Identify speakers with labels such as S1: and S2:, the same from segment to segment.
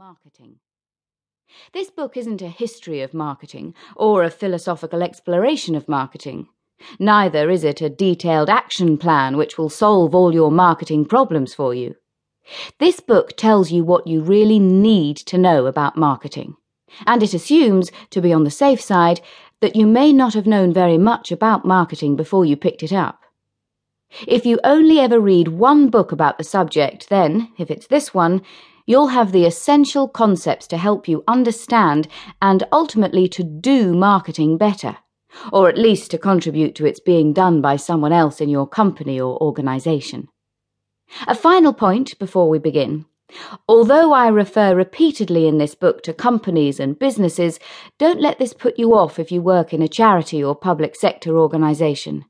S1: marketing. This book isn't a history of marketing or a philosophical exploration of marketing. Neither is it a detailed action plan which will solve all your marketing problems for you. This book tells you what you really need to know about marketing, and it assumes, to be on the safe side, that you may not have known very much about marketing before you picked it up. If you only ever read one book about the subject, then, if it's this one, you'll have the essential concepts to help you understand and ultimately to do marketing better, or at least to contribute to its being done by someone else in your company or organisation. A final point before we begin. Although I refer repeatedly in this book to companies and businesses, don't let this put you off if you work in a charity or public sector organisation.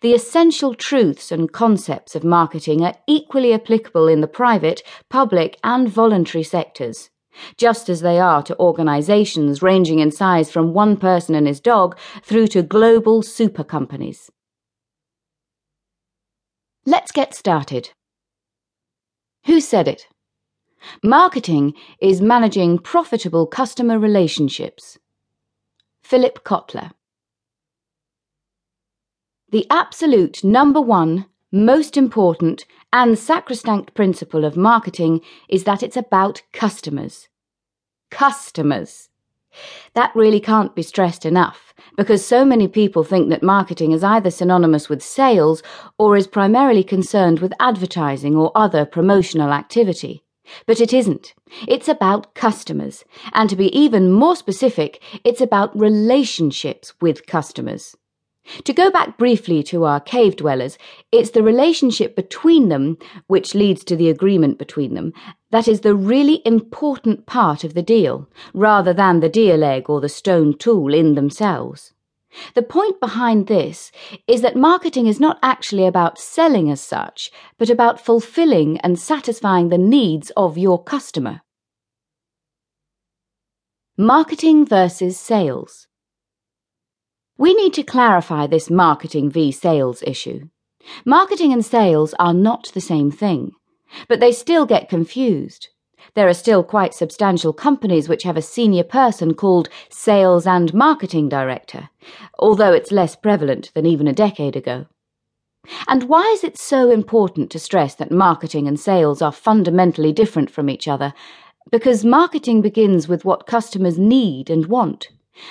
S1: The essential truths and concepts of marketing are equally applicable in the private, public, and voluntary sectors, just as they are to organisations ranging in size from one person and his dog through to global super companies. Let's get started. Who said it? Marketing is managing profitable customer relationships. Philip Kotler. The absolute number one, most important, and sacrosanct principle of marketing is that it's about customers. Customers. That really can't be stressed enough, because so many people think that marketing is either synonymous with sales or is primarily concerned with advertising or other promotional activity. But it isn't. It's about customers, and to be even more specific, it's about relationships with customers. To go back briefly to our cave dwellers, it's the relationship between them, which leads to the agreement between them, that is the really important part of the deal, rather than the deal egg or the stone tool in themselves. The point behind this is that marketing is not actually about selling as such, but about fulfilling and satisfying the needs of your customer. Marketing versus sales. We need to clarify this marketing v sales issue. Marketing and sales are not the same thing, but they still get confused. There are still quite substantial companies which have a senior person called Sales and Marketing Director, although it's less prevalent than even a decade ago. And why is it so important to stress that marketing and sales are fundamentally different from each other? Because marketing begins with what customers need and want.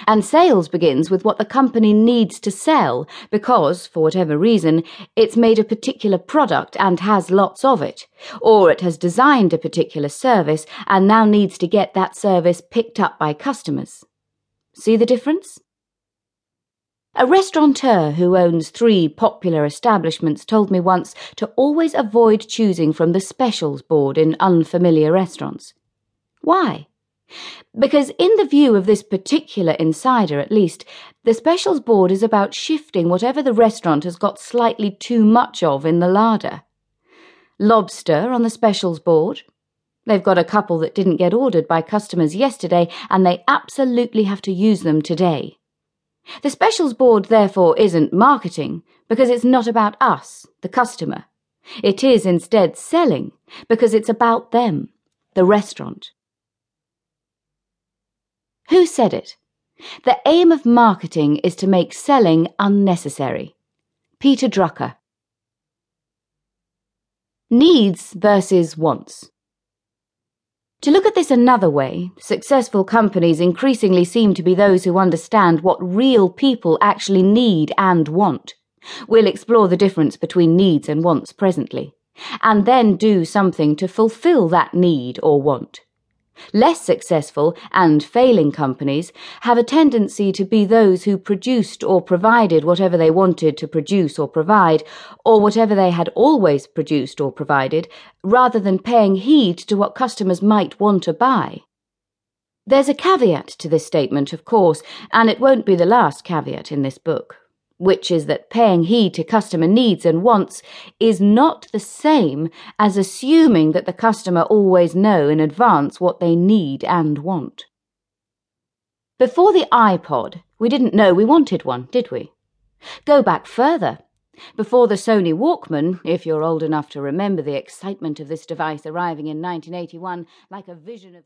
S1: And sales begins with what the company needs to sell because, for whatever reason, it's made a particular product and has lots of it, or it has designed a particular service and now needs to get that service picked up by customers. See the difference? A restaurateur who owns three popular establishments told me once to always avoid choosing from the specials board in unfamiliar restaurants. Why? Because, in the view of this particular insider at least, the specials board is about shifting whatever the restaurant has got slightly too much of in the larder. Lobster on the specials board. They've got a couple that didn't get ordered by customers yesterday, and they absolutely have to use them today. The specials board, therefore, isn't marketing, because it's not about us, the customer. It is instead selling, because it's about them, the restaurant. Who said it? The aim of marketing is to make selling unnecessary. Peter Drucker. Needs versus wants. To look at this another way, successful companies increasingly seem to be those who understand what real people actually need and want. We'll explore the difference between needs and wants presently, and then do something to fulfill that need or want. Less successful and failing companies have a tendency to be those who produced or provided whatever they wanted to produce or provide, or whatever they had always produced or provided, rather than paying heed to what customers might want to buy. There's a caveat to this statement, of course, and it won't be the last caveat in this book which is that paying heed to customer needs and wants is not the same as assuming that the customer always know in advance what they need and want. Before the iPod, we didn't know we wanted one, did we? Go back further. Before the Sony Walkman, if you're old enough to remember the excitement of this device arriving in 1981 like a vision of